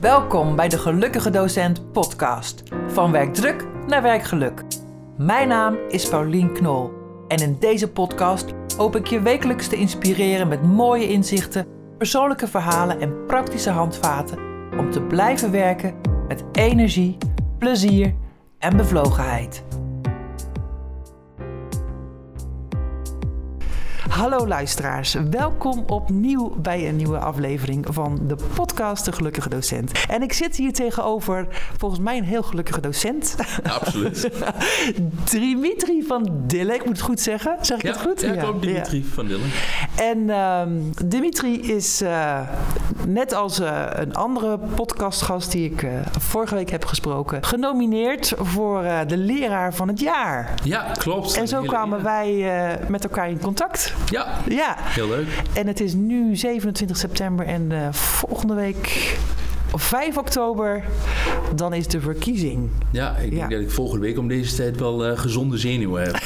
Welkom bij de Gelukkige Docent podcast. Van werkdruk naar werkgeluk. Mijn naam is Paulien Knol. En in deze podcast hoop ik je wekelijks te inspireren met mooie inzichten, persoonlijke verhalen en praktische handvaten om te blijven werken met energie, plezier en bevlogenheid. Hallo luisteraars, welkom opnieuw bij een nieuwe aflevering van de podcast De Gelukkige Docent. En ik zit hier tegenover volgens mij een heel gelukkige docent. Absoluut. Dimitri van Dillen, ik moet het goed zeggen. Zeg ik Ja, het goed? ja, klopt, Dimitri van Dillen. En ehm, Dimitri is eh, net als eh, een andere podcastgast die ik eh, vorige week heb gesproken, genomineerd voor de leraar van het jaar. Ja, klopt. En zo kwamen wij met elkaar in contact. Ja, Ja, heel leuk. en het is nu 27 september en eh, volgende week, 5 oktober, dan is de verkiezing. Ja, ik denk Ja. dat ik volgende week om deze tijd wel eh, gezonde zenuwen heb.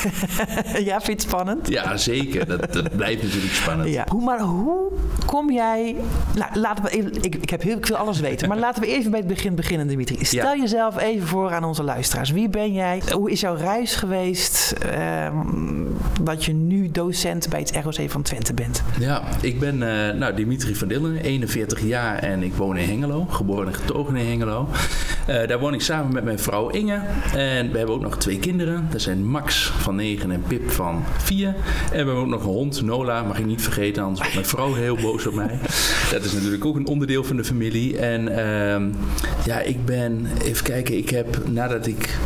ja, vind je het spannend? ja, zeker. Dat, dat blijft natuurlijk spannend. Ja. Hoe, maar hoe kom jij... Nou, laten we even, ik, ik, heb heel, ik wil alles weten, maar laten we even bij het begin beginnen, Dimitri. Stel Ja. jezelf even voor aan onze luisteraars. Wie ben jij? Hoe is jouw reis geweest ehm, dat je nu docent bij het ROC van Twente bent? Ja, ik ben eh, nou, Dimitri van Dillen, 41 jaar en ik woon in Hengelo. Geboren en getogen in Hengelo. Eh, daar woon ik samen met mijn vrouw Inge. En we hebben ook nog twee kinderen. Dat zijn Max van 9 en Pip van 4. En we hebben ook nog een hond, Nola, mag ik niet vergeten, anders wordt mijn vrouw heel boos op mij. Dat is natuurlijk ook een onderdeel van de familie. En ehm, ja, ik ben, even kijken, ik heb nadat ik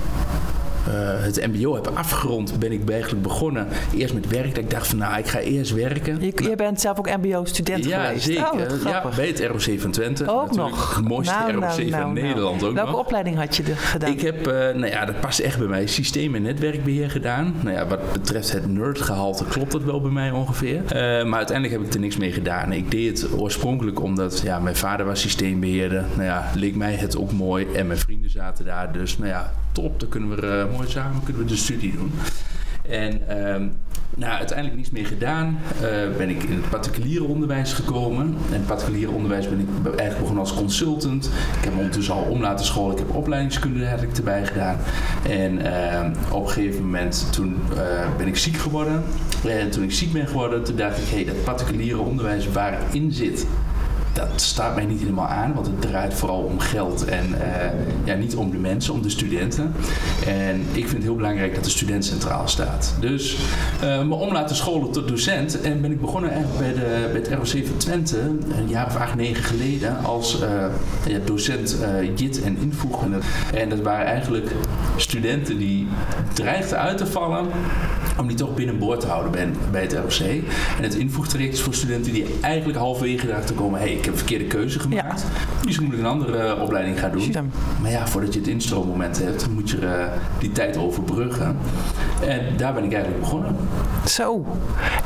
het MBO heb afgerond, ben ik eigenlijk begonnen. Eerst met werk. Dat ik dacht van nou, ik ga eerst werken. Je, je bent zelf ook MBO-student ja, geweest. zeker. Oh, ja, bij het ROC van Twente. ook Natuurlijk nog. Het mooiste Nou, ROC nou, nou, nou. Nederland ook Welke nog. opleiding had je er gedaan? Ik heb, eh, nou ja, dat past echt bij mij, systeem- en netwerkbeheer gedaan. Nou ja, wat betreft het nerdgehalte klopt dat wel bij mij ongeveer. Eh, maar uiteindelijk heb ik er niks mee gedaan. Ik deed het oorspronkelijk omdat ja, mijn vader was systeembeheerder. Nou ja, leek mij het ook mooi en mijn vrienden zaten daar. Dus nou ja, top, dan kunnen we eh, mooi samen kunnen we de studie doen. En ehm, nou, uiteindelijk niets meer gedaan. Eh, ben ik in het particuliere onderwijs gekomen. En het particuliere onderwijs ben ik eigenlijk begonnen als consultant. Ik heb ondertussen al om laten scholen. Ik heb opleidingskunde erbij gedaan. En ehm, op een gegeven moment toen eh, ben ik ziek geworden. En toen ik ziek ben geworden, toen dacht ik, hé, hey, dat particuliere onderwijs waar ik in zit, dat staat mij niet helemaal aan, want het draait vooral om geld en eh, ja, niet om de mensen, om de studenten. En ik vind het heel belangrijk dat de student centraal staat. Dus eh, me om laten scholen tot docent en ben ik begonnen bij, de, bij het ROC van Twente, een jaar of acht, negen geleden, als eh, docent JIT en invoeg. En dat, en dat waren eigenlijk studenten die dreigden uit te vallen om die toch binnenboord te houden bij, bij het ROC. En het invoegtraject is voor studenten die eigenlijk halverwege erachter komen... hey, heb een verkeerde keuze gemaakt. Misschien moet ik een andere eh, opleiding gaan doen. Maar ja, voordat je het instroommoment hebt, moet je eh, die tijd overbruggen. En daar ben ik eigenlijk begonnen. Zo.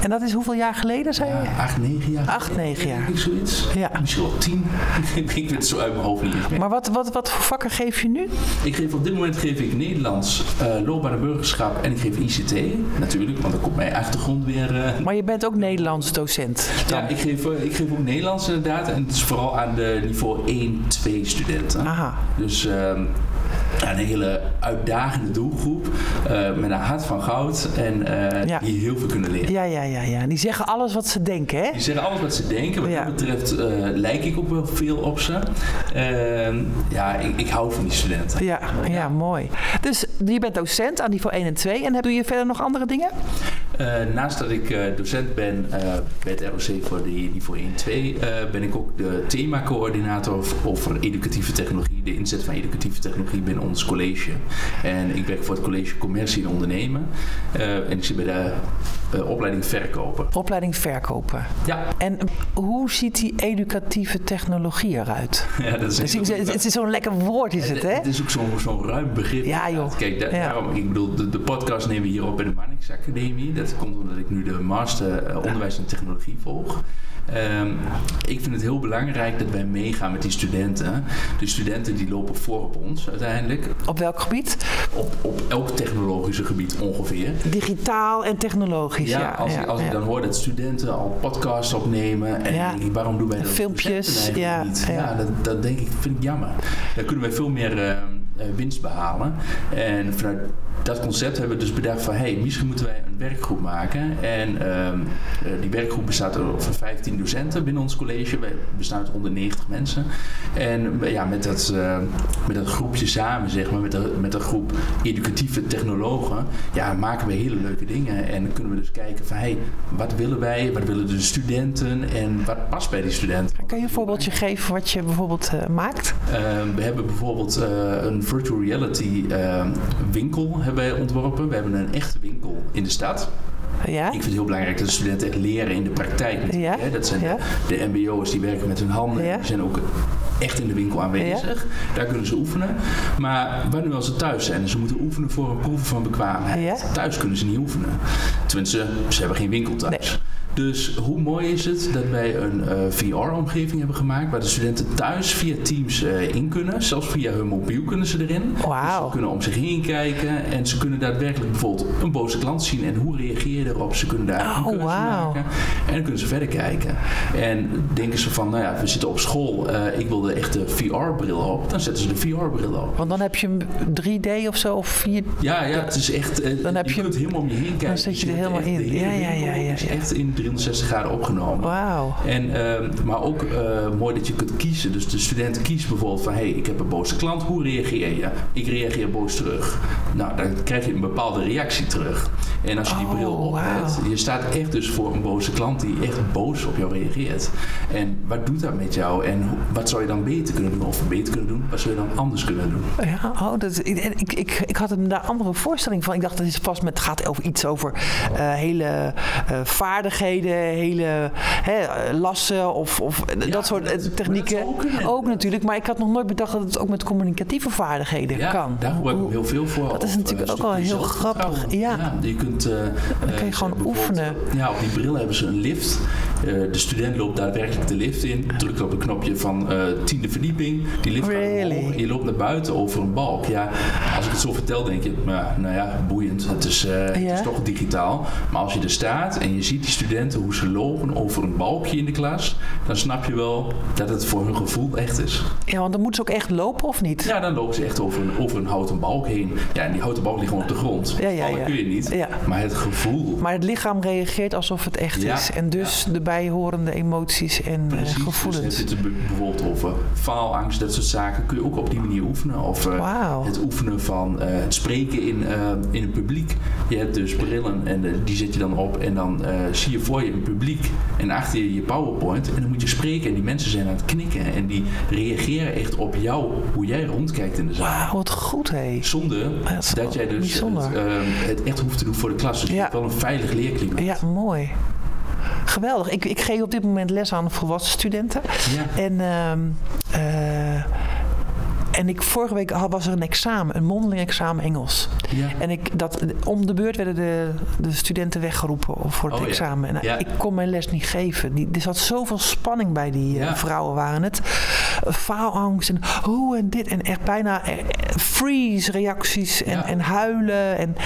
En dat is hoeveel jaar geleden, zei je? Ja, acht, negen jaar. Acht, negen jaar. Ik zoiets. Ja. Misschien wel tien. ik weet het zo uit mijn hoofd niet. meer. Maar wat, wat, wat voor vakken geef je nu? Ik geef op dit moment geef ik Nederlands, en burgerschap en ik geef ICT. Natuurlijk, want dan komt mijn achtergrond weer... Maar je bent ook Nederlands docent. Dan. Ja, ik geef, ik geef ook Nederlands inderdaad. En het is vooral aan de niveau 1, 2 studenten. Aha. Dus ja, een hele uitdagende doelgroep. eh, met een hart van goud. En eh, Ja. die heel veel kunnen leren. Ja, ja, ja, ja. Die zeggen alles wat ze denken, hè? Die zeggen alles wat ze denken. Wat Ja. dat betreft eh, lijk ik ook wel veel op ze. Ehm, ja, ik, ik hou van die studenten. Ja, ja, mooi. Dus je bent docent aan niveau 1 en 2. En heb- doe je verder nog andere dingen? Naast dat ik docent ben bij het ROC voor die niveau 1 2, eh, ben ik ook de themacoördinator over educatieve technologie, de inzet van educatieve technologie binnen ons college. En ik werk voor het college Commercie en Ondernemen. Eh, en ik zit bij de eh, opleiding Verkopen. Opleiding verkopen. Ja, En hoe ziet die educatieve technologie eruit? ja dat is Dus ik- het het is zo'n lekker woord, is het, hè? Het is ook zo'n zo'n ruim begrip. Ja, joh. Kijk, da- Ja. daarom, ik bedoel, de, de podcast nemen we hier op bij de Mannix Academie. Dat komt omdat ik nu de master eh, onderwijs en technologie volg. Ehm, ik vind het heel belangrijk dat wij meegaan met die studenten. De studenten die lopen voor op ons uiteindelijk. Op welk gebied? Op, op elk technologische gebied ongeveer. Digitaal en technologisch, ja. Ja, als, ja, als ja. ik dan hoor dat studenten al podcasts opnemen en ik, waarom doen wij dat Filmpjes, ja, niet? ja. Ja, dat, dat denk ik, vind ik jammer. Daar kunnen wij veel meer eh, eh, winst behalen. En vanuit dat concept hebben we dus bedacht van, hey, misschien moeten wij een werkgroep maken. En ehm, eh, die werkgroep bestaat uit over 15 docenten binnen ons college. We bestaan uit 190 mensen. En ja, met dat, eh, met dat groepje samen, zeg maar, met, de, met een groep educatieve technologen, ja, maken we hele leuke dingen. En dan kunnen we dus kijken van, hey, wat willen wij? Wat willen de studenten? En wat past bij die studenten? Kan je een voorbeeldje geven wat je bijvoorbeeld eh, maakt? Ehm, we hebben bijvoorbeeld een virtual reality ehm, winkel hebben wij ontworpen. We hebben een echte winkel in de stad. Ja? Ik vind het heel belangrijk dat de studenten echt leren in de praktijk. Ja. Dat zijn ja. de, mbo'ers die werken met hun handen. Die zijn ook echt in de winkel aanwezig. Daar kunnen ze oefenen. Maar wat nu als ze thuis zijn ze moeten oefenen voor een proef van bekwaamheid. Thuis kunnen ze niet oefenen. Tenminste, ze hebben geen winkel thuis. Dus hoe mooi is het dat wij een eh, VR-omgeving hebben gemaakt waar de studenten thuis via Teams eh, in kunnen. Zelfs via hun mobiel kunnen ze erin. Wauw. Dus ze kunnen om zich heen kijken en ze kunnen daadwerkelijk bijvoorbeeld een boze klant zien en hoe reageer je erop. Ze kunnen daar Oh, een maken en dan kunnen ze verder kijken. En denken ze van, nou ja, we zitten op school, eh, ik wil de echte VR-bril op, dan zetten ze de VR-bril op. Want dan heb je hem 3D of zo, of 4 Ja, ja, het is echt. Dan heb je, je- kunt helemaal om je heen kijken. dan zit je hebt helemaal echt in. Ja, ja, ja, is echt in 360 graden opgenomen. Wauw. En, ehm, maar ook eh, mooi dat je kunt kiezen. Dus de student kiest bijvoorbeeld van... hé, hey, ik heb een boze klant, hoe reageer je? Ik reageer boos terug. Nou, dan krijg je een bepaalde reactie terug. En als je die Oh, bril op hebt... je staat echt dus voor een boze klant die echt boos op jou reageert. En wat doet dat met jou? En wat zou je dan beter kunnen doen? Of beter kunnen doen? Wat zou je dan anders kunnen doen? Ja, oh, dat, ik, ik, ik, ik had hem daar andere voorstelling van. Ik dacht, dat is vast met, het gaat over iets over hele eh, vaardigheden, hele hè, eh, lassen of, of eh, dat soort eh, dat- technieken. dat ook kunnen. ook natuurlijk, maar ik had nog nooit bedacht dat het ook met communicatieve vaardigheden Ja, kan. daar gebruik ik heel veel voor. Dat is natuurlijk eh, ook wel heel grappig. Ja. je kunt... eh, Dan kun je eh, gewoon oefenen. Ja, op die bril hebben ze een lift. Eh, de student loopt daadwerkelijk de lift in. Drukt op een knopje van eh tiende verdieping. Die lift gaat Really? omhoog. Je loopt naar buiten over een balk. Ja, als ik het zo vertel denk je... Nou, nou ja, boeiend. Het is, eh, het is toch digitaal. Maar als je er staat en je ziet die studenten hoe ze lopen over een balkje in de klas... dan snap je wel dat het voor hun gevoel echt is. Ja, want dan moeten ze ook echt lopen of niet? Ja, dan lopen ze echt over een, over een houten balk heen. Ja, en die houten balk ligt gewoon op de grond. Ja, ja, Vallen ja. kun je niet. Ja. Maar het gevoel... Maar het lichaam reageert alsof het echt Ja, is. En dus de bijhorende emoties en eh, Precies, gevoelens. Dus het b- bijvoorbeeld over faalangst, dat soort zaken. Kun je ook op die manier oefenen. Of eh, het oefenen van eh, het spreken in, eh, in een publiek. Je hebt dus brillen en eh, die zet je dan op. En dan eh, zie je voor je een publiek. En achter je je PowerPoint. En dan moet je spreken. En die mensen zijn aan het knikken. En die reageren echt op jou, hoe jij rondkijkt in de zaal. Wat goed hé. Zonder dat dat jij dus het, eh, het echt hoeft te doen voor de klas. Dus Ja. wel een veilig leerklimaat. Ja, mooi. Geweldig. Ik, ik geef op dit moment les aan volwassen studenten. Ja. En, ehm, eh, en ik, vorige week was er een examen, een mondeling examen Engels. Ja. En ik, dat, om de beurt werden de, de studenten weggeroepen voor het Oh, examen. En Ja. ik kon mijn les niet geven. Die, er zat zoveel spanning bij die eh, vrouwen waren het. Eh, Faalangst en hoe en dit. En echt bijna eh, eh, freeze reacties en, en huilen. En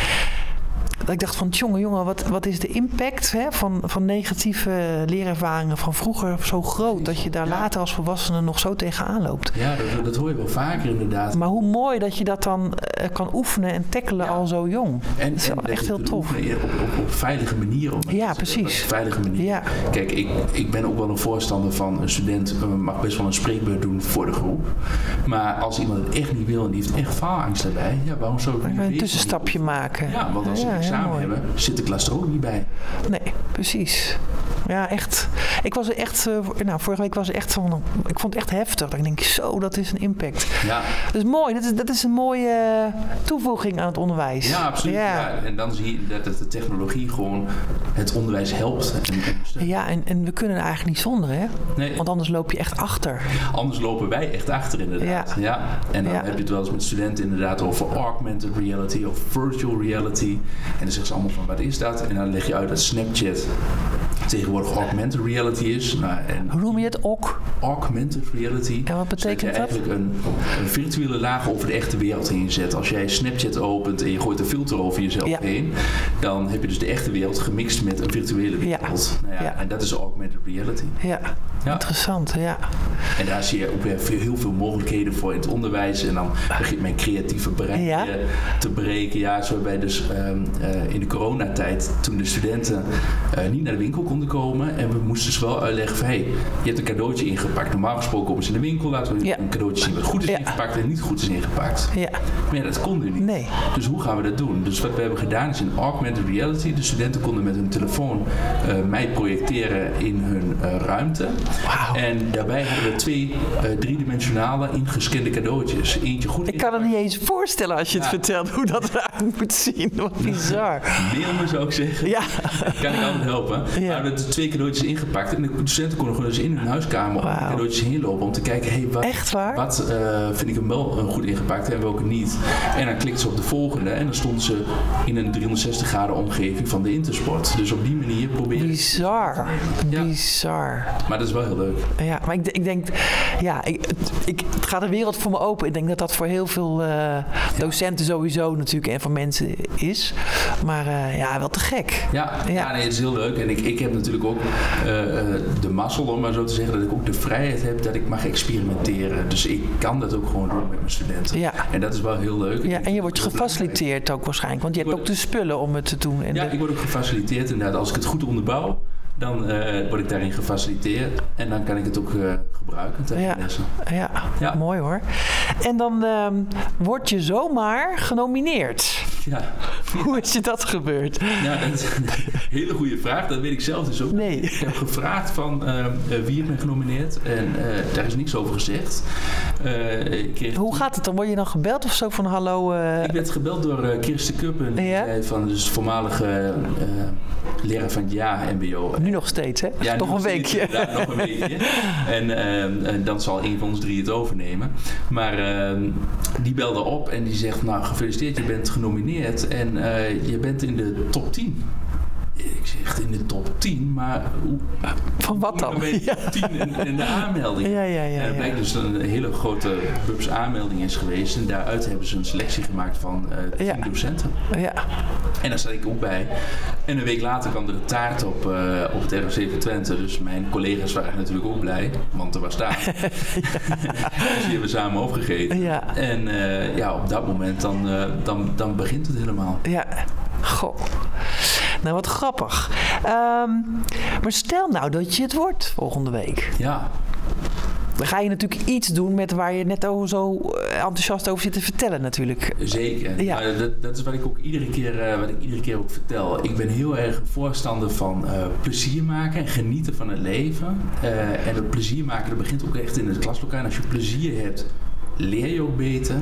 dat ik dacht van, jongen, jongen, wat, wat is de impact hè, van, van negatieve leerervaringen van vroeger zo groot... dat je daar Ja. later als volwassene nog zo tegenaan loopt. Ja, dat, dat hoor je wel vaker inderdaad. Maar hoe mooi dat je dat dan eh, kan oefenen en tackelen Ja. al zo jong. En, dat is en echt heel tof. oefenen Op, op, op veilige manier. Op Ja, op precies. een veilige manier. Ja. Kijk, ik, ik ben ook wel een voorstander van een student eh, mag best wel een spreekbeurt doen voor de groep. Maar als iemand het echt niet wil en die heeft echt faalangst daarbij, ja, waarom zou ik een tussenstapje maken. Ja, want als Ja, examen mooi. hebben, zit de klas er ook niet bij. Nee, precies. Ja, echt. Ik was er echt, eh, nou, vorige week was er echt van, ik vond het echt heftig. Ik denk, zo, dat is een impact. Ja, Dat is mooi, dat is, dat is een mooie toevoeging aan het onderwijs. ja absoluut. Ja. En dan zie je dat de technologie gewoon het onderwijs helpt. En. Ja, en, en we kunnen er eigenlijk niet zonder, hè? Nee, Want anders loop je echt achter. Anders lopen wij echt achter inderdaad. Ja. Ja. En dan Ja. heb je het wel eens met studenten inderdaad over augmented reality of virtual reality. En dan zeggen ze allemaal van wat is dat? En dan leg je uit dat Snapchat tegenwoordig augmented reality is. Nou, en Hoe noem je het? Ok? augmented reality. En wat betekent dat? je dat? eigenlijk een, een virtuele laag over de echte wereld heen zet. Als jij Snapchat opent en je gooit een filter over jezelf Ja. heen, dan heb je dus de echte wereld gemixt met een virtuele Ja. wereld. Nou ja. En dat is augmented reality. Ja, interessant. Ja. En daar zie je ook weer heel veel mogelijkheden voor in het onderwijs. En dan begint mijn creatieve brein te breken. Ja, zo wij dus ehm, eh, in de coronatijd, toen de studenten eh, niet naar de winkel konden komen. En we moesten ze wel uitleggen van, hé, hey, je hebt een cadeautje ingepakt. Normaal gesproken komen ze in de winkel, laten we Ja. een cadeautje zien wat goed is Ja. ingepakt en niet goed is ingepakt. Ja. Maar ja, dat kon nu niet. Nee. Dus hoe gaan we dat doen? Dus wat we hebben gedaan is in augmented reality. De studenten konden met hun telefoon eh, mij projecteren in hun eh, ruimte. En daarbij hadden we twee eh, driedimensionale ingescande cadeautjes. Eentje goed Ik kan het niet eens voorstellen als je het vertelt hoe dat eruit moet zien. Wat bizar. Mail me zou ik zeggen. Ja. Kan ik altijd helpen. Ja. We hebben twee cadeautjes ingepakt. En de studenten konden gewoon eens in hun huiskamer Wauw. cadeautjes heen lopen. Om te kijken, hey, wat, Echt waar? wat eh, vind ik hem wel eh, goed ingepakt en welke niet. En dan klikten ze op de volgende. En dan stonden ze in een 360 graden omgeving van de Intersport. Dus op die manier proberen Bizar. Ja. Bizar. Maar dat is wel heel leuk. Ja, maar ik, ik denk, ja, ik, het- ik, het gaat de wereld voor me open. Ik denk dat dat voor heel veel eh, docenten sowieso natuurlijk en voor mensen is. Maar ja, wel te gek. Ja, ja. Ja. nee, het is heel leuk. En ik, ik heb natuurlijk ook eh, eh, de mazzel, om maar zo te zeggen, dat ik ook de vrijheid heb dat ik mag experimenteren. Dus ik kan dat ook gewoon doen met mijn studenten. Ja. En dat is wel heel leuk. Ja, en je wordt gefaciliteerd ook waarschijnlijk, want je hebt ook de spullen om het te doen. En Ja, de- ik word ook gefaciliteerd inderdaad. Als ik het goed onderbouw, dan eh, word ik daarin gefaciliteerd. En dan kan ik het ook gebruiken tijdens Ja. lessen. ja, Ja. mooi hoor. En dan ehm, word je zomaar genomineerd. Ja. Hoe is je dat gebeurd? Ja, dat is een hele goede vraag. Dat weet ik zelf dus ook. Nee. Ik heb gevraagd van eh, eh, wie heeft mij genomineerd. En eh, daar is niks over gezegd. Ik Hoe gaat het dan? Word je dan gebeld of zo van hallo? Ik werd gebeld door Kirsten Kuppen, Ja? van dus voormalige leraar van het jaar MBO. nu nog steeds, hè? Ja, nog een steeds, weekje. inderdaad, nog een weekje. En, en dan zal een van ons drie het overnemen. Maar die belde op en die zegt, nou gefeliciteerd, je bent genomineerd en eh, je bent in de top 10. Ik zeg in de top 10, maar hoe, Van wat dan? top 10 in, in de aanmelding? Ja, ja, ja. En het ja. blijkt dus dat een hele grote Bubs aanmelding is geweest. En daaruit hebben ze een selectie gemaakt van eh 10 Ja. docenten. Ja. En daar zat ik ook bij. En een week later kwam er een taart op, eh, op het ROC van Twente. Dus mijn collega's waren natuurlijk ook blij, want er was taart. dus die hebben we samen opgegeten. Ja. En eh, ja, op dat moment dan, eh, dan, dan begint het helemaal. Ja, goh. Nou, wat grappig. Ehm, maar stel nou dat je het wordt volgende week. Ja, Dan ga je natuurlijk iets doen met waar je net al zo eh, enthousiast over zit te vertellen natuurlijk. Zeker. Ja. Maar dat, dat is wat ik ook iedere keer, eh, wat ik iedere keer ook vertel. Ik ben heel erg voorstander van eh, plezier maken en genieten van het leven. En dat plezier maken, dat begint ook echt in het klaslokaal. En als je plezier hebt, leer je ook beter.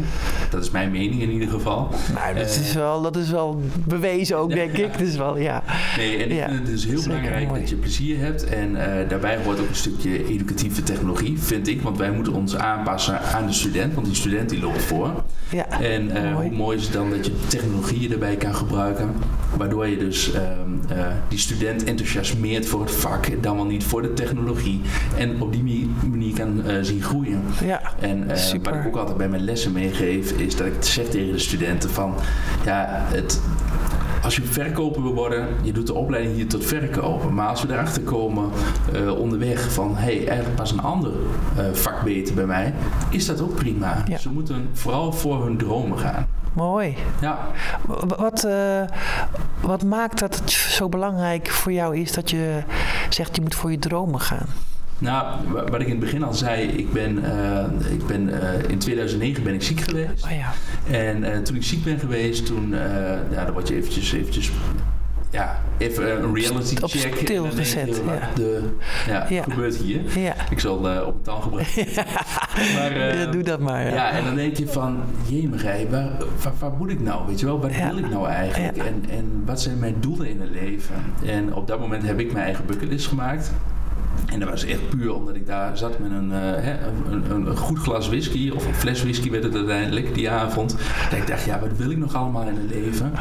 Dat is mijn mening in ieder geval. Nou, dat, Eh, is wel, dat is wel bewezen ook, denk ik. Dus wel, ja. Nee, en ik Ja, vind het dus heel zeker belangrijk mooi. dat je plezier hebt. En eh, daarbij hoort ook een stukje educatieve technologie, vind ik. Want wij moeten ons aanpassen aan de student, want die student die loopt voor. ja. En eh, Mooi. hoe mooi is het dan dat je technologieën erbij kan gebruiken. Waardoor je dus ehm, eh, die student enthousiasmeert voor het vak, dan wel niet voor de technologie. En op die manier kan zien groeien. Ja, En Super. Ik ook altijd bij mijn lessen meegeef, is dat ik zeg tegen de studenten van ja, het. Als je verkoper wil worden, je doet de opleiding hier tot verkopen. Maar als we erachter komen eh, onderweg van hé, hey, eigenlijk pas een ander eh, vak beter bij mij, is dat ook prima. Ja. Ze moeten vooral voor hun dromen gaan. mooi. Ja, Wat, eh, wat maakt dat het zo belangrijk voor jou is dat je zegt je moet voor je dromen gaan? Nou, wa- wat ik in het begin al zei, ik ben, eh, ik ben eh, in 2009 ben ik ziek geweest. Oh ja. En eh, toen ik ziek ben geweest, toen, ja, dan word je eventjes, eventjes ja, even een reality Op check. stil gezet, ja. de, ja, Ja. gebeurt hier? Ja, Ik zal op mijn taal gebruiken. maar, eh, ja doe dat maar. Ja. en dan denk je van, jemig, waar, waar, waar moet ik nou? Weet je wel, wat wil ik nou eigenlijk? En, en wat zijn mijn doelen in het leven? En op dat moment heb ik mijn eigen bucketlist gemaakt. En dat was echt puur omdat ik daar zat met een, eh, hè, een, een, goed glas whisky, of een fles whisky werd het uiteindelijk die avond. Dat ik dacht, ja, wat wil ik nog allemaal in het leven?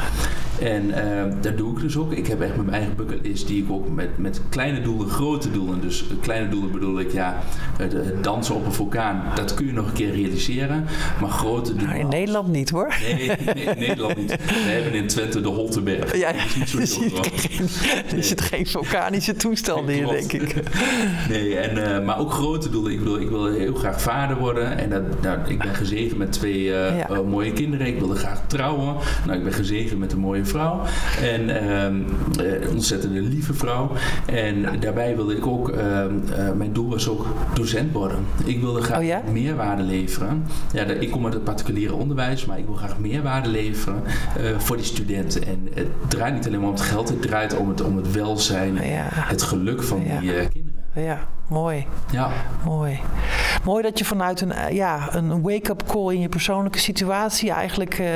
En uh, dat doe ik dus ook. Ik heb echt mijn eigen bucketlist die ik ook met, met kleine doelen, grote doelen. Dus kleine doelen bedoel ik, ja, het, dansen op een vulkaan, dat kun je nog een keer realiseren. Maar grote doelen... Nou, in Nederland niet hoor. Nee, nee, in Nederland niet. We hebben in Twente de Holteberg. Ja, ja. Er zit, geen, er zit geen vulkanische toestand in, denk ik. Nee, en, uh, maar ook grote doelen. Ik bedoel, ik wil heel graag vader worden. En dat, nou, ik ben gezegend met twee uh, ja. uh, mooie kinderen. Ik wilde graag trouwen. Nou, ik ben gezegend met een mooie vrouw. En een ehm, ontzettende lieve vrouw. En daarbij wilde ik ook, ehm, mijn doel was ook docent worden. Ik wilde graag oh, ja? meerwaarde leveren. Ja, ik kom uit het particuliere onderwijs, maar ik wil graag meerwaarde leveren voor die studenten. En het draait niet alleen maar om het geld, het draait om het, om het welzijn, ja. het geluk van die kinderen. Ja, mooi. Ja. Mooi. Mooi dat je vanuit een, ja, een wake-up call in je persoonlijke situatie eigenlijk uh,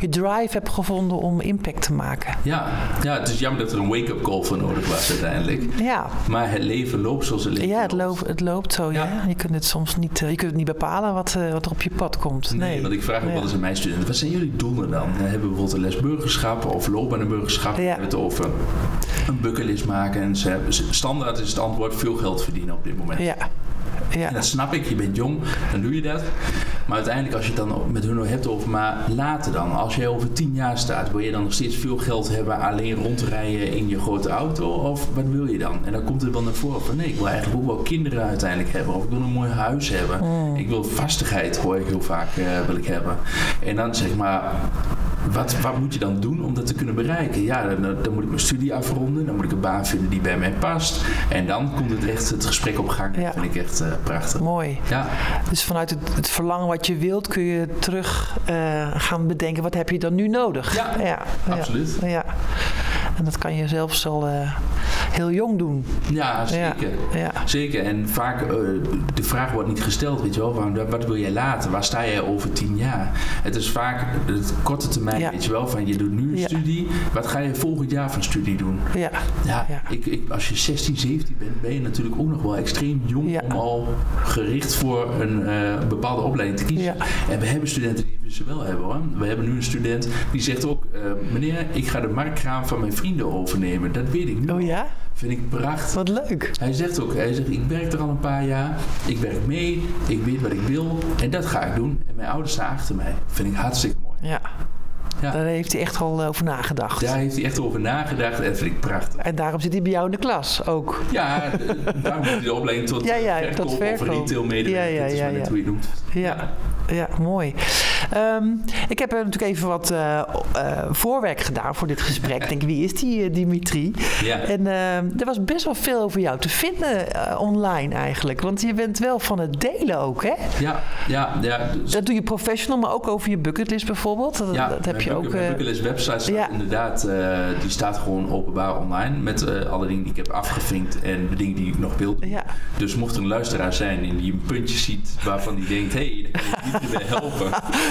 je drive hebt gevonden om impact te maken. Ja, ja het is jammer dat er een wake-up call voor nodig was uiteindelijk. Ja. Maar het leven loopt zoals het leven Ja, het loopt, het loopt zo. Ja. ja. Je kunt het soms niet, je kunt het niet bepalen wat, uh, wat er op je pad komt. Nee, nee. want ik vraag ook wel eens aan mijn studenten, wat zijn jullie doelen dan? hebben we bijvoorbeeld een les burgerschap of loopbaan en burgerschap. Ja. We hebben het over een bucketlist maken. En ze hebben, standaard is het antwoord veel geld verdienen op dit moment. Ja. Ja. En dat snap ik, je bent jong, dan doe je dat. Maar uiteindelijk als je het dan met hun hebt over, maar later dan, als je over tien jaar staat, wil je dan nog steeds veel geld hebben alleen rondrijden in je grote auto? Of wat wil je dan? En dan komt het wel naar voren van nee, ik wil eigenlijk ook wel kinderen uiteindelijk hebben. Of ik wil een mooi huis hebben. Mm. Ik wil vastigheid, hoor ik heel vaak, uh, wil ik hebben. En dan zeg maar, wat, wat moet je dan doen om dat te kunnen bereiken? Ja, dan, dan, moet ik mijn studie afronden. Dan moet ik een baan vinden die bij mij past. En dan komt het echt het gesprek op gang. Ja. Dat vind ik echt uh, prachtig. Mooi. Ja. Dus vanuit het, het, verlangen wat je wilt, kun je terug uh, gaan bedenken. Wat heb je dan nu nodig? Ja, ja. absoluut. Ja. En dat kan je zelfs al uh, heel jong doen. Ja, zeker. Ja. Zeker. En vaak, uh, de vraag wordt niet gesteld, weet je wel. Van, wat wil jij later? Waar sta jij over tien jaar? Het is vaak het korte termijn, weet je wel. Van, je doet nu een studie. Wat ga je volgend jaar van studie doen? Ja. Ja, Ik, ik, als je 16, 17 bent, ben je natuurlijk ook nog wel extreem jong om al gericht voor een uh, bepaalde opleiding te kiezen. En we hebben studenten die ze wel hebben hoor. We hebben nu een student die zegt ook, meneer, ik ga de marktkraam van mijn vrienden overnemen. Dat weet ik nu. Oh ja? Vind ik prachtig. Wat leuk. Hij zegt ook, hij zegt, ik werk er al een paar jaar. Ik werk mee. Ik weet wat ik wil. En dat ga ik doen. En mijn ouders staan achter mij. Vind ik hartstikke mooi. Ja. Ja. Daar heeft hij echt al over nagedacht. Daar heeft hij echt over nagedacht en dat vind ik prachtig. En daarom zit hij bij jou in de klas ook. Ja, daarom moet hij de opleiding tot ja, ja, verkoop, tot verkoop. of retail medewerker. Ja, ja, dat is maar net hoe je doet. Ja, ja mooi. Um, ik heb natuurlijk even wat uh, uh, voorwerk gedaan voor dit gesprek. Ik denk, wie is die Dimitri? Ja. En er was best wel veel over jou te vinden online eigenlijk. Want je bent wel van het delen ook, hè? Ja, ja. ja dus... Dat doe je professional, maar ook over je bucketlist bijvoorbeeld. Dat, ja, dat heb je ook. Mijn bucketlist website staat ja. inderdaad, die staat gewoon openbaar online. Met alle dingen die ik heb afgevinkt en de dingen die ik nog wil doen. Ja. Dus mocht er een luisteraar zijn die een puntje ziet waarvan die denkt, hé, hey, daar kan ik niet bij helpen.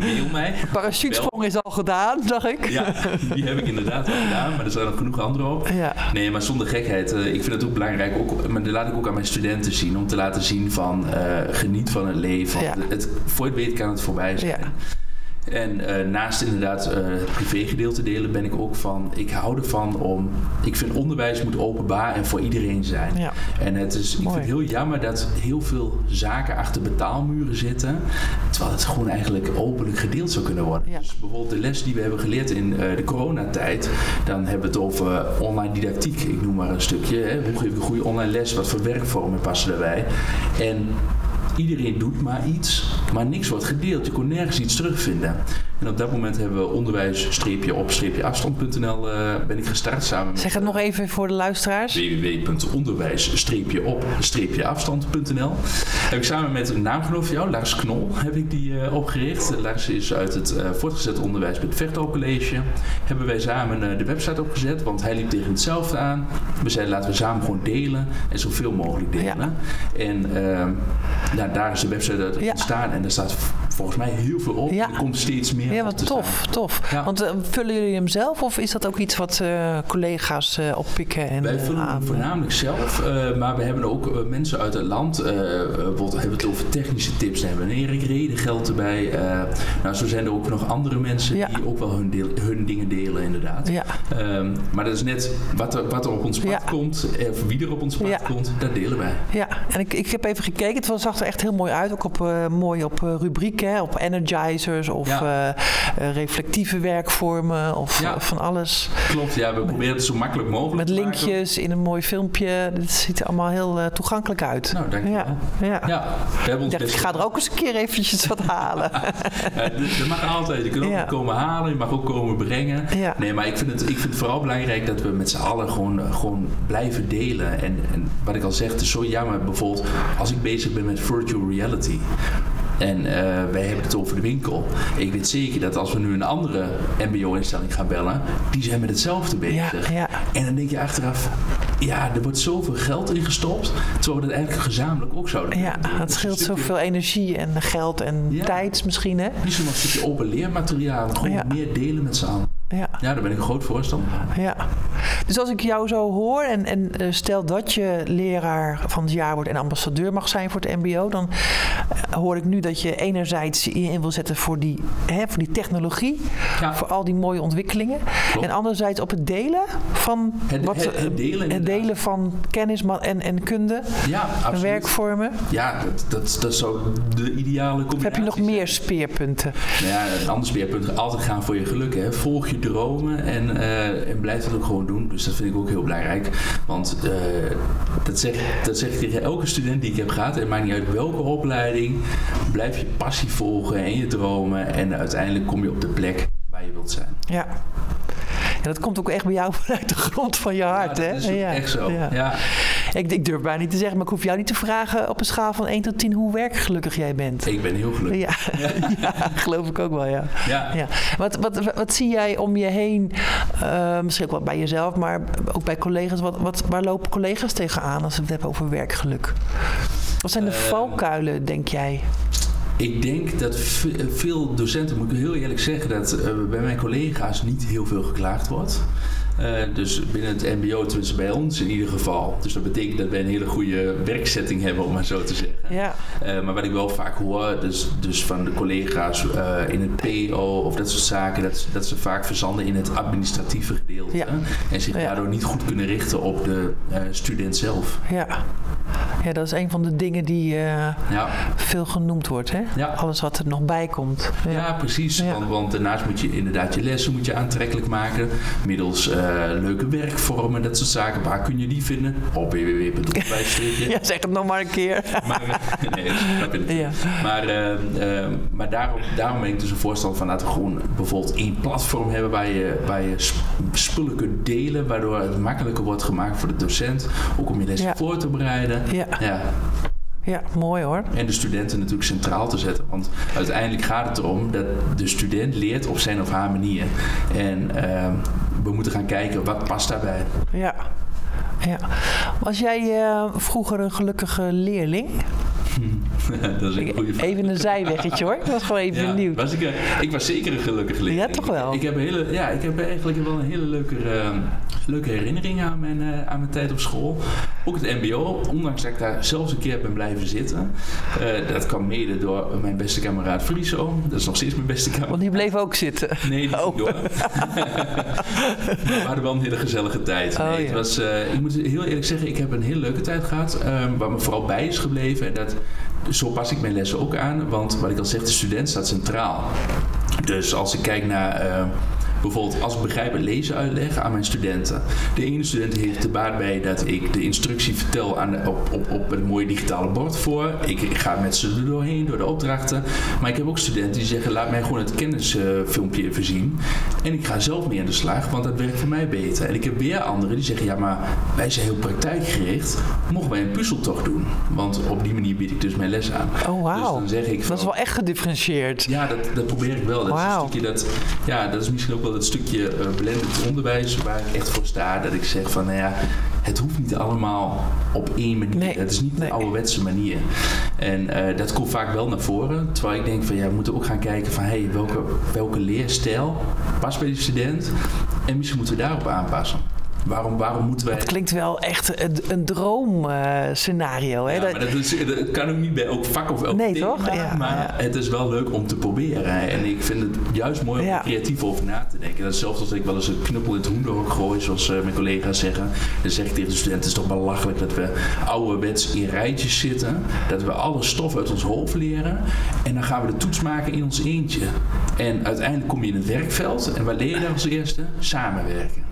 Mail mij. Parachutesprong is al gedaan, zag ik. Ja, die heb ik inderdaad al gedaan, maar er zijn nog genoeg andere op. Ja. Nee, maar zonder gekheid. Uh, ik vind het ook belangrijk, ook, maar dat laat ik ook aan mijn studenten zien, om te laten zien van uh, geniet van het leven. Ja. Het, voor je het weet kan het voorbij zijn. Ja. En uh, naast inderdaad uh, het privégedeelte delen ben ik ook van, ik hou ervan om, ik vind onderwijs moet openbaar en voor iedereen zijn. Ja. En het is, ik vind het heel jammer dat heel veel zaken achter betaalmuren zitten, terwijl het gewoon eigenlijk openlijk gedeeld zou kunnen worden. Ja. Dus bijvoorbeeld de les die we hebben geleerd in uh, de coronatijd, dan hebben we het over online didactiek, ik noem maar een stukje. Hè. Hoe geef ik een goede online les, wat voor werkvormen passen daarbij? En iedereen doet maar iets, maar niks wordt gedeeld. Je kon nergens iets terugvinden. En op dat moment hebben we onderwijs-op-afstand.nl uh, ben ik gestart samen met... Zeg het nog even voor de luisteraars. www.onderwijs-op-afstand.nl Heb ik samen met een naamgenoot van jou, Lars Knol, heb ik die uh, opgericht. Lars is uit het uh, voortgezet onderwijs bij het Vechtal College. Hebben wij samen de website opgezet, want hij liep tegen hetzelfde aan. We zeiden laten we samen gewoon delen en zoveel mogelijk delen. Ja. En nou, daar is de website uit ontstaan. En en daar staat volgens mij heel veel op. Ja. Er komt steeds meer Ja, wat tof, staan. tof. Ja. Want eh, vullen jullie hem zelf of is dat ook iets wat eh, collega's eh, oppikken en Wij vullen hem voornamelijk zelf, maar we hebben ook mensen uit het land. bijvoorbeeld hebben we het over technische tips. Dan hebben we Erik Reden geld erbij. Nou, zo zijn er ook nog andere mensen Ja. die ook wel hun, deel- hun dingen delen, inderdaad. Ja, Ehm, maar dat is net wat er, wat er op ons pad komt, of wie er op ons pad komt, dat delen wij. ja. en ik, ik heb even gekeken. Het was- zag er echt heel mooi uit. Ook op, mooi op rubrieken, hè, op energizers of Ja. eh, eh, reflectieve werkvormen of Ja. van alles. Klopt, ja, we proberen het zo makkelijk mogelijk Met linkjes in een mooi filmpje. Het ziet er allemaal heel eh, toegankelijk uit. Nou, dankjewel. Ja, ja. Ja, we hebben ons best ik ga er ook eens een keer eventjes wat halen. Dat mag altijd. Je kunt ook komen halen, je mag ook komen brengen. Nee, maar ik vind, het, ik vind het vooral belangrijk dat we met z'n allen gewoon, gewoon blijven delen. En, en wat ik al zeg, het is zo jammer bijvoorbeeld als ik bezig ben met virtual reality. En eh, wij hebben het over de winkel. Ik weet zeker dat als we nu een andere MBO-instelling gaan bellen, die zijn met hetzelfde bezig. ja. En dan denk je achteraf, ja, er wordt zoveel geld ingestopt, terwijl we dat eigenlijk gezamenlijk ook zouden Ja, doen. het Dus scheelt stukje- zoveel energie en geld en Ja. tijd misschien, hè? Misschien een stukje open leermateriaal. Gewoon Ja. meer delen met z'n allen. Ja. Ja, daar ben ik een groot voorstander van. Ja, dus als ik jou zo hoor en, en eh, stel dat je leraar van het jaar wordt en ambassadeur mag zijn voor het MBO, dan eh, hoor ik nu dat je enerzijds je in wil zetten voor die, hè, voor die technologie, Ja. voor al die mooie ontwikkelingen, Klopt. en anderzijds op het delen van Het- wat, het- het delen, het delen van kennis en, en kunde Ja, en werkvormen. Ja, dat, dat, dat zou de ideale combinatie heb je nog meer speerpunten? Nou ja, een ander speerpunt, altijd gaan voor je geluk. Hè. Volg je dromen en, eh, en blijf dat ook gewoon doen. Dus dat vind ik ook heel belangrijk. Want eh, dat, zeg, dat zeg ik tegen elke student die ik heb gehad. Het maakt niet uit welke opleiding. Blijf je passie volgen en je dromen. En uiteindelijk kom je op de plek waar je wilt zijn. Ja. Ja, dat komt ook echt bij jou vanuit de grond van je hart, ja, hè? dat is ook ja. echt zo. Ja. Ja. Ik, ik durf bijna niet te zeggen, maar ik hoef jou niet te vragen op een schaal van 1 tot 10 hoe werkgelukkig jij bent. Ik ben heel gelukkig. Ja, ja. geloof ik ook wel, ja. Ja. Wat, wat, wat zie jij om je heen, eh, misschien ook wel bij jezelf, maar ook bij collega's, wat, wat, waar lopen collega's tegenaan als we het hebben over werkgeluk? Wat zijn de Ehm, valkuilen, denk jij? Ik denk dat ve- veel docenten, moet ik heel eerlijk zeggen, dat eh, bij mijn collega's niet heel veel geklaagd wordt. Eh, dus binnen het MBO, tenminste bij ons in ieder geval. Dus dat betekent dat wij een hele goede werksetting hebben, om maar zo te zeggen. Ja, Eh, maar wat ik wel vaak hoor, dus, dus van de collega's eh, in het PO of dat soort zaken, dat, dat ze vaak verzanden in het administratieve gedeelte. Ja. En zich daardoor niet goed kunnen richten op de student zelf. ja. Ja, dat is een van de dingen die Ja. veel genoemd wordt, hè? Ja. Alles wat er nog bij komt. Ja, precies. Want, want daarnaast moet je inderdaad je lessen moet je aantrekkelijk maken. Middels leuke werkvormen, dat soort zaken. Waar kun je die vinden? Op www.bijstreepje. Ja, zeg het nog maar een keer. Maar, eh, nee, dat. Ja. Maar, eh, eh, maar daarom, daarom ben ik dus een voorstander van laten we gewoon bijvoorbeeld één platform hebben waar je, waar je sp- spullen kunt delen, waardoor het makkelijker wordt gemaakt voor de docent. Ook om je les Ja. voor te bereiden. Ja. Ja. Ja, mooi hoor. En de studenten natuurlijk centraal te zetten. Want uiteindelijk gaat het erom dat de student leert op zijn of haar manier. En ehm, we moeten gaan kijken wat past daarbij. Ja. ja. Was jij eh, vroeger een gelukkige leerling? dat is een goede vraag. Even een zijweggetje hoor. Ik was gewoon even Ja, benieuwd. was ik, ik was zeker een gelukkige leerling. Ja, toch wel? Ik heb, hele, ja, ik heb eigenlijk wel een hele leuke, leuke herinnering aan mijn, eh, aan mijn tijd op school. Ook het mbo, ondanks dat ik daar zelfs een keer ben blijven zitten. Eh, dat kwam mede door mijn beste kameraad Friso. Dat is nog steeds mijn beste kameraad. Want die bleef ook zitten. Nee, die Oh. door. maar we hadden wel een hele gezellige tijd. Oh, Nee, het was, eh, ik moet heel eerlijk zeggen, ik heb een hele leuke tijd gehad. ehm, waar me vooral bij is gebleven. En dat, zo pas ik mijn lessen ook aan. Want wat ik al zeg, de student staat centraal. Dus als ik kijk naar... eh, Bijvoorbeeld als ik begrijpend lezen uitleg aan mijn studenten. De ene student heeft er baat bij dat ik de instructie vertel aan de- op, op, op het mooie digitale bord voor. Ik, ik ga met ze er doorheen, door de opdrachten. Maar ik heb ook studenten die zeggen, laat mij gewoon het kennisfilmpje even zien. En ik ga zelf mee aan de slag, want dat werkt voor mij beter. En ik heb weer anderen die zeggen, ja maar wij zijn heel praktijkgericht. Mogen wij een puzzeltocht doen? Want op die manier bied ik dus mijn les aan. Oh, wauw. Dus dan zeg ik Dat is wel echt gedifferentieerd. ja, dat, dat probeer ik wel. Dat is een stukje dat, ja, dat is misschien ook wel wel het stukje uh, blended onderwijs waar ik echt voor sta. Dat ik zeg van, nou ja, het hoeft niet allemaal op één manier. Nee, het is niet nee. de ouderwetse manier. En eh, dat komt vaak wel naar voren. Terwijl ik denk van, ja, we moeten ook gaan kijken van, hey, welke, welke leerstijl past bij die student? En misschien moeten we daarop aanpassen. Waarom, waarom moeten wij... Het klinkt wel echt een, een droomscenario. hè? Ja, maar dat, is, dat kan ook niet bij elk vak of elk Nee, thema, toch? Ja, maar ja. het is wel leuk om te proberen. hè. En ik vind het juist mooi om er creatief over na te denken. Dat is zelfs als ik wel eens een knuppel in het hoenderhok gooi, zoals eh, mijn collega's zeggen. Dan zeg ik tegen de studenten, het is toch belachelijk dat we ouderwets in rijtjes zitten. Dat we alle stof uit ons hoofd leren. En dan gaan we de toets maken in ons eentje. En uiteindelijk kom je in het werkveld. En wat leer je daar als eerste? Samenwerken.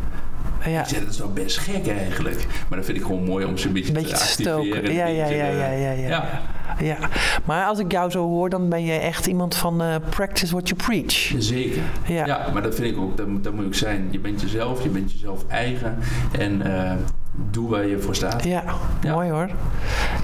Ja. Ik zeg, dat is nou best gek eigenlijk. Maar dat vind ik gewoon mooi om ze een beetje, beetje te activeren. stoken. Ja, ja, ja, ja, ja, ja. ja. ja. Maar als ik jou zo hoor, dan ben je echt iemand van eh, practice what you preach. Zeker. Ja. Ja. maar dat vind ik ook, dat, moet- dat moet ook zijn. Je bent jezelf, je bent jezelf eigen en eh, doe waar je voor staat. Ja, Ja. mooi hoor.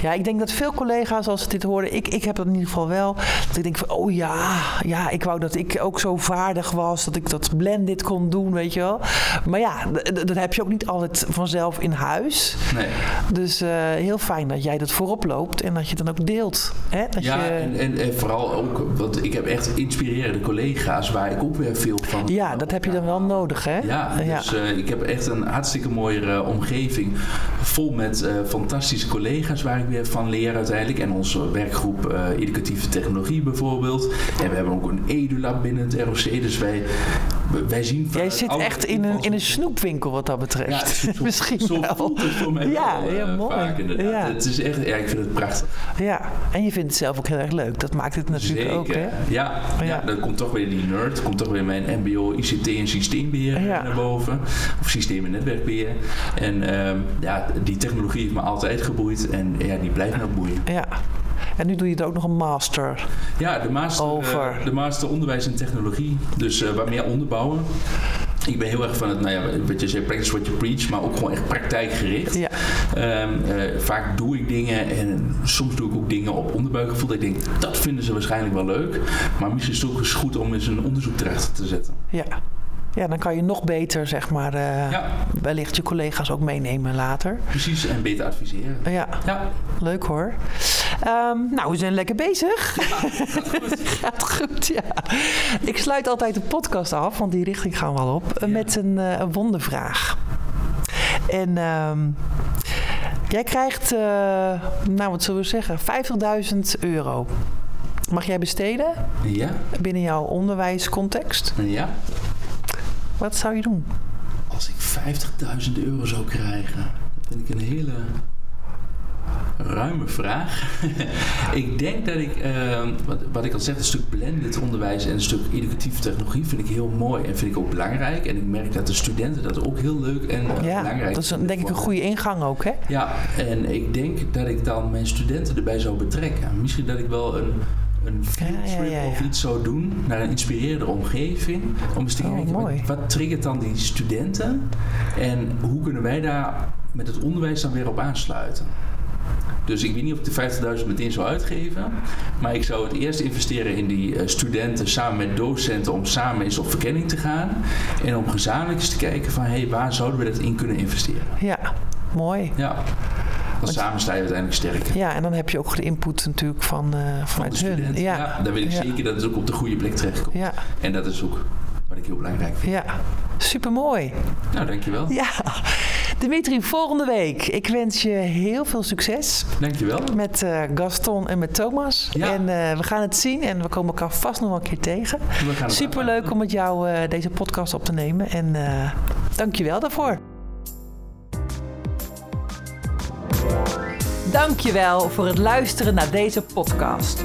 Ja, ik denk dat veel collega's als ze dit horen, ik, ik heb dat in ieder geval wel, dat ik denk van, oh ja, ja, ik wou dat ik ook zo vaardig was, dat ik dat blended kon doen, weet je wel. Maar ja, dat heb je ook niet altijd vanzelf in huis. Nee. Dus eh, heel fijn dat jij dat voorop loopt en dat je het dan ook deelt. Hè? Dat Ja, je, en, en, en vooral ook, want ik heb echt inspirerende collega's waar ik ook weer veel van. ja, dat heb je dan wel nodig, hè? Ja, dus eh, ik heb echt een hartstikke mooie omgeving. Vol met eh, fantastische collega's waar ik weer van leer uiteindelijk. En onze werkgroep eh, Educatieve Technologie bijvoorbeeld. En we hebben ook een EduLab binnen het ROC. Dus wij, wij zien... Jij zit echt in een, in een snoepwinkel wat dat betreft. Ja, zo, Misschien zo wel. voelt het voor mij Ja, wel, ja, eh, mooi. vaak. Ja. Het is echt, ja, ik vind het prachtig. Ja, en je vindt het zelf ook heel erg leuk. Dat maakt het natuurlijk Zeker. ook, hè? Ja, Ja. ja. dan komt toch weer die nerd, komt toch weer mijn MBO, ICT en systeembeheer Ja. naar boven. Of systeem- en netwerkbeheer. En ehm, ja, die technologie heeft me altijd geboeid en ja, die blijft me ook boeien. Ja. En nu doe je er ook nog een master. Ja, de master, Over. eh, de master onderwijs en technologie. Dus eh wat meer onderbouwen. Ik ben heel erg van het, nou ja, wat je zegt, practice what you preach, maar ook gewoon echt praktijkgericht. Ja. Ehm, eh, vaak doe ik dingen en soms doe ik ook dingen op onderbuikgevoel. Dat ik denk, dat vinden ze waarschijnlijk wel leuk. Maar misschien is het ook eens goed om eens een onderzoek terecht te zetten. Ja. Ja, dan kan je nog beter, zeg maar, eh, Ja. wellicht je collega's ook meenemen later. Precies, en beter adviseren. Ja, Ja, leuk hoor. Ehm, nou, we zijn lekker bezig. Gaat goed, ja. Ik sluit altijd de podcast af, want die richting gaan we al op, Ja. met een, een wondervraag. En ehm, jij krijgt, eh, nou wat zullen we zeggen, 50.000 euro. Mag jij besteden ja, binnen jouw onderwijscontext? ja. Wat zou je doen? Als ik 50.000 euro zou krijgen, dat vind ik een hele ruime vraag. ik denk dat ik, eh, wat, wat ik al zeg, een stuk blended onderwijs en een stuk educatieve technologie vind ik heel mooi en vind ik ook belangrijk. En ik merk dat de studenten dat ook heel leuk en eh, Ja, belangrijk dat is een, denk ik een goede ingang ook, hè? Ja, en ik denk dat ik dan mijn studenten erbij zou betrekken. Misschien dat ik wel een, een fieldtrip ja, ja, ja. of iets zou doen naar een inspirerende omgeving. Om eens te Oh, kijken, wat, wat triggert dan die studenten? En hoe kunnen wij daar met het onderwijs dan weer op aansluiten? Dus ik weet niet of ik de 50.000 meteen zou uitgeven. Maar ik zou het eerst investeren in die eh, studenten samen met docenten. Om samen eens op verkenning te gaan. En om gezamenlijk eens te kijken van hé, hey, waar zouden we dat in kunnen investeren? Ja, mooi. Ja. Want samen sta je uiteindelijk sterker. Ja, en dan heb je ook de input natuurlijk van, eh, Van vanuit de hun. Ja. Ja. dan weet ik Ja. zeker dat het ook op de goede plek terechtkomt. Ja, En dat is ook wat ik heel belangrijk vind. ja. Supermooi. Nou, dankjewel. Ja. Dimitri, volgende week. Ik wens je heel veel succes Dankjewel. met eh, Gaston en met Thomas. Ja. En eh, we gaan het zien en we komen elkaar vast nog wel een keer tegen. We gaan het Superleuk om met jou eh, deze podcast op te nemen. En eh dank je wel daarvoor. Dank je wel voor het luisteren naar deze podcast.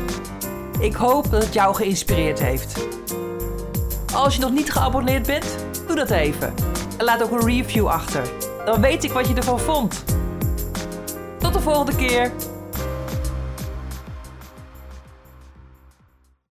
Ik hoop dat het jou geïnspireerd heeft. Als je nog niet geabonneerd bent, doe dat even. En laat ook een review achter. Dan weet ik wat je ervan vond. Tot de volgende keer.